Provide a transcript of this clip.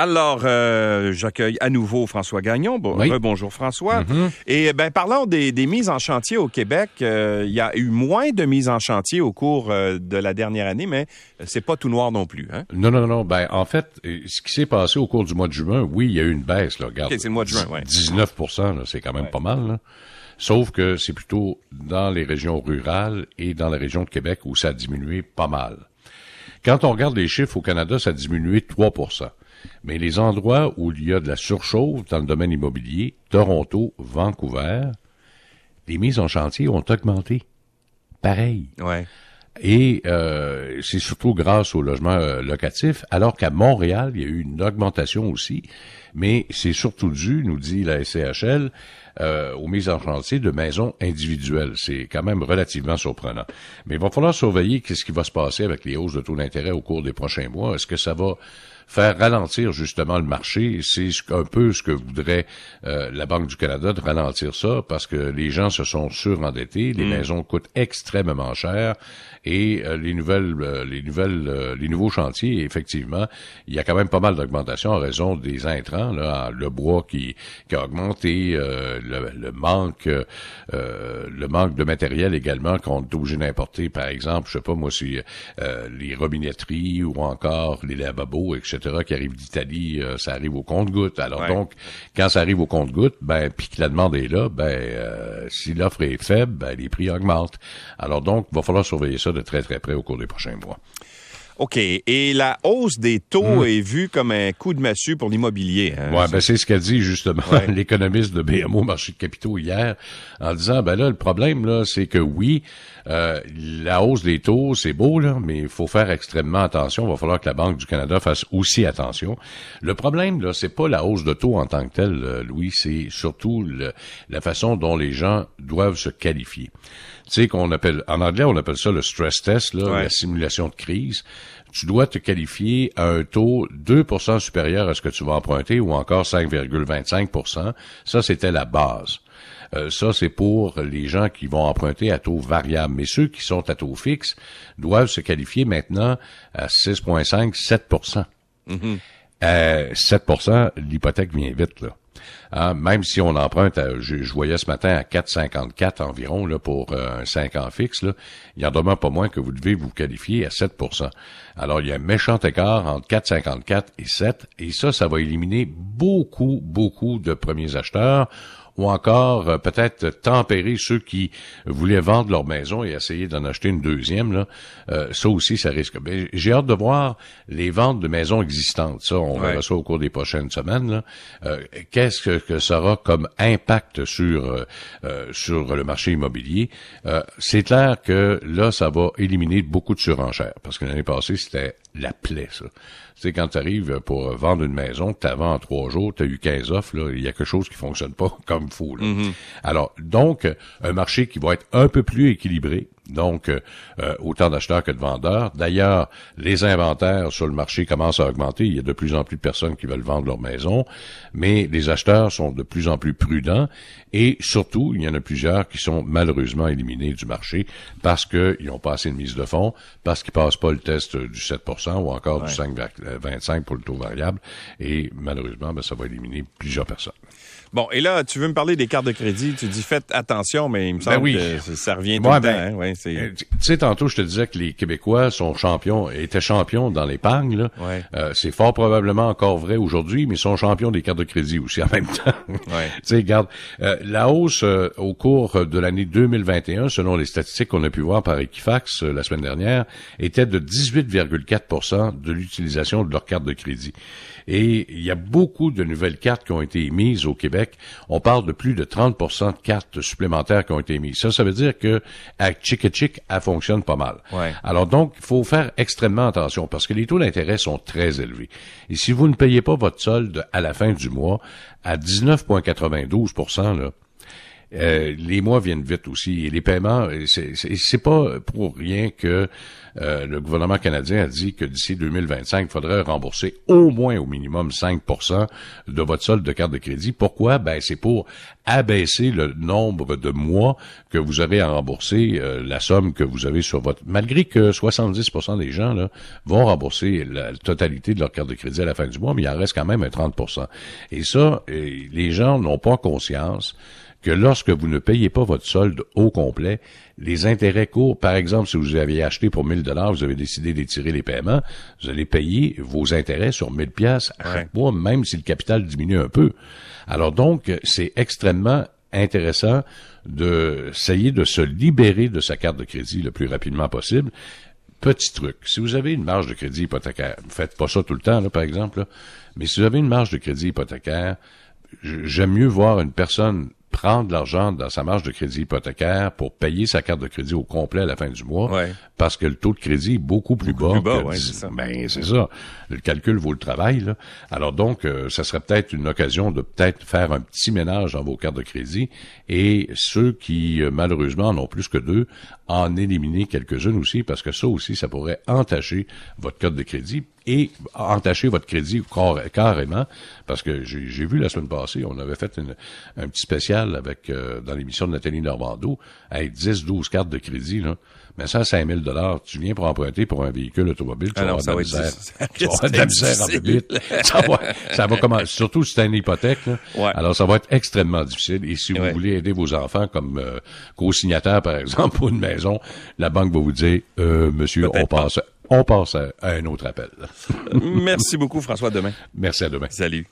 Alors, euh, j'accueille à nouveau François Gagnon. Bon, Oui. bonjour François. Mhm. Et ben parlons des, des mises en chantier au Québec. Euh, Il y a eu moins de mises en chantier au cours euh, de la dernière année, mais c'est pas tout noir non plus. Hein? Non, non, non. Ben, en fait, euh, ce qui s'est passé au cours du mois de juin, oui, il y a eu une baisse. Là, regarde, Ok, c'est le mois de juin, ouais. 19% là, c'est quand même pas mal. Là. Sauf que c'est plutôt dans les régions rurales et dans la région de Québec où ça a diminué pas mal. Quand on regarde les chiffres au Canada, ça a diminué 3% Mais les endroits où il y a de la surchauffe dans le domaine immobilier, Toronto, Vancouver, les mises en chantier ont augmenté. Pareil. Ouais. Et euh, c'est surtout grâce au logement euh, locatif, alors qu'à Montréal, il y a eu une augmentation aussi, mais c'est surtout dû, nous dit la SCHL, euh, aux mises en chantier de maisons individuelles. C'est quand même relativement surprenant. Mais il va falloir surveiller qu'est-ce qui va se passer avec les hausses de taux d'intérêt au cours des prochains mois. Est-ce que ça va faire ralentir justement le marché. C'est ce- un peu ce que voudrait euh, la Banque du Canada de ralentir ça parce que les gens se sont surendettés, les maisons coûtent extrêmement cher et euh, les nouvelles, euh, les nouvelles, euh, les nouveaux chantiers, effectivement, il y a quand même pas mal d'augmentation en raison des intrants, là, le bois qui, qui a augmenté, euh, le, le manque, euh, le manque de matériel également qu'on est obligé d'importer, par exemple, je sais pas moi, si euh, les robinetteries ou encore les lavabos, etc., qui arrivent d'Italie, euh, ça arrive au compte-gouttes. Alors Ouais. donc, quand ça arrive au compte-gouttes, ben, puis que la demande est là, ben, euh, si l'offre est faible, ben, les prix augmentent. Alors donc, il va falloir surveiller ça de très très près au cours des prochains mois. OK. Et la hausse des taux est vue comme un coup de massue pour l'immobilier. hein? Hmm. Ouais, ben c'est ce qu'a dit justement Ouais. l'économiste de BMO Marché de capitaux hier, en disant ben là le problème là, c'est que oui, euh, la hausse des taux c'est beau là, mais il faut faire extrêmement attention. Il va falloir que la Banque du Canada fasse aussi attention. Le problème là, c'est pas la hausse de taux en tant que telle, euh, Louis, c'est surtout le- la façon dont les gens doivent se qualifier. Tu sais qu'on appelle en anglais on appelle ça le stress test, là, Ouais. la simulation de crise. Tu dois te qualifier à un taux 2% supérieur à ce que tu vas emprunter ou encore 5,25% Ça, c'était la base. Euh, ça, c'est pour les gens qui vont emprunter à taux variable. Mais ceux qui sont à taux fixe doivent se qualifier maintenant à 6,5, 7 euh, 7% l'hypothèque vient vite, là. Hein, même si on emprunte, à- je, je voyais ce matin à 4,54 environ là, pour euh, un 5 ans fixe, là, il en demeure pas moins que vous devez vous qualifier à 7% Alors, il y a un méchant écart entre 4,54 et 7, et ça, ça va éliminer beaucoup, beaucoup de premiers acheteurs ou encore euh, peut-être tempérer ceux qui voulaient vendre leur maison et essayer d'en acheter une deuxième. Là. Euh, ça aussi, ça risque. Ben, J'ai hâte de voir les ventes de maisons existantes. Ça, on Ouais. verra ça au cours des prochaines semaines. Euh, Qu'est-ce que, que ça aura comme impact sur euh, euh, sur le marché immobilier? Euh, C'est clair que là, ça va éliminer beaucoup de surenchères parce que l'année passée, c'était la plaie, ça. Tu sais, quand tu arrives pour vendre une maison, que tu en trois jours, tu as eu 15 offres, là, il y a quelque chose qui fonctionne pas comme il faut. là. Alors, donc, euh, un marché qui va être un peu plus équilibré, donc euh, euh, autant d'acheteurs que de vendeurs. D'ailleurs, les inventaires sur le marché commencent à augmenter. Il y a de plus en plus de personnes qui veulent vendre leur maison, mais les acheteurs sont de plus en plus prudents et surtout, il y en a plusieurs qui sont malheureusement éliminés du marché parce qu'ils n'ont pas assez de mise de fonds, parce qu'ils passent pas le test euh, du 7% ou encore du 5,25 pour le taux variable et malheureusement, ben, ça va éliminer plusieurs personnes. Bon, et là, tu veux me parler des cartes de crédit? Tu dis faites attention, mais il me semble Ben oui. que ça- revient tout Ouais, le temps. ben, hein? Ouais, c'est... Euh, Tu sais, tantôt, je te disais que les Québécois sont champions, étaient champions dans l'épargne. Ouais. Euh, c'est fort probablement encore vrai aujourd'hui, mais ils sont champions des cartes de crédit aussi en même temps. Tu sais, regarde, euh, la hausse euh, au cours de l'année 2021, selon les statistiques qu'on a pu voir par Equifax euh, la semaine dernière, était de 18,4% de l'utilisation de leurs cartes de crédit. Et il y a beaucoup de nouvelles cartes qui ont été émises au Québec. On parle de plus de 30% de cartes supplémentaires qui ont été émises. Ça, ça veut dire que à Chick Chick, elle fonctionne pas mal. Ouais. Alors donc, il faut faire extrêmement attention parce que les taux d'intérêt sont très élevés. Et si vous ne payez pas votre solde à la fin du mois à 19,92 là, euh, les mois viennent vite aussi et les paiements, c'est pas pour rien que euh, le gouvernement canadien a dit que d'ici 2025, il faudrait rembourser au moins au minimum 5% de votre solde de carte de crédit. Pourquoi? Ben, c'est pour abaisser le nombre de mois que vous avez à rembourser euh, la somme que vous avez sur votre... Malgré que 70% des gens là, vont rembourser la totalité de leur carte de crédit à la fin du mois, mais il en reste quand même un 30% Et ça, les gens n'ont pas conscience que lorsque vous ne payez pas votre solde au complet, les intérêts courts, par exemple, si vous aviez acheté pour 1000 dollars, vous avez décidé d'étirer les paiements, vous allez payer vos intérêts sur 1000 pièces à chaque mois, même si le capital diminue un peu. Alors donc, c'est extrêmement intéressant d'essayer de se libérer de sa carte de crédit le plus rapidement possible. Petit truc, si vous avez une marge de crédit hypothécaire, faites pas ça tout le temps, là, par exemple, mais si vous avez une marge de crédit hypothécaire, j'aime mieux voir une personne prendre de l'argent dans sa marge de crédit hypothécaire pour payer sa carte de crédit au complet à la fin du mois, parce que le taux de crédit est beaucoup plus bas. Plus bas c'est ça. Ben, c'est ça. Le calcul vaut le travail. Là. Alors donc, euh, ça serait peut-être une occasion de peut-être faire un petit ménage dans vos cartes de crédit et ceux qui, euh, malheureusement, en ont plus que deux, en éliminer quelques-unes aussi, parce que ça aussi, ça pourrait entacher votre carte de crédit et entacher votre crédit carrément, parce que j'ai vu la semaine passée, on avait fait un petit spécial avec euh, dans l'émission de Nathalie Normando, avec 10-12 cartes de crédit, là. Mais ça, 5 000 tu viens pour emprunter pour un véhicule automobile, tu vas avoir de la misère. Tu vas avoir de la misère en. Ça va, ça va commencer, surtout si c'est une hypothèque. Là. Alors, ça va être extrêmement difficile. Et si vous voulez aider vos enfants comme euh, co-signataire, par exemple, pour une maison, la banque va vous dire, euh, monsieur, on passe on passe à, un autre appel. Merci beaucoup, François. demain. Merci à demain. Salut.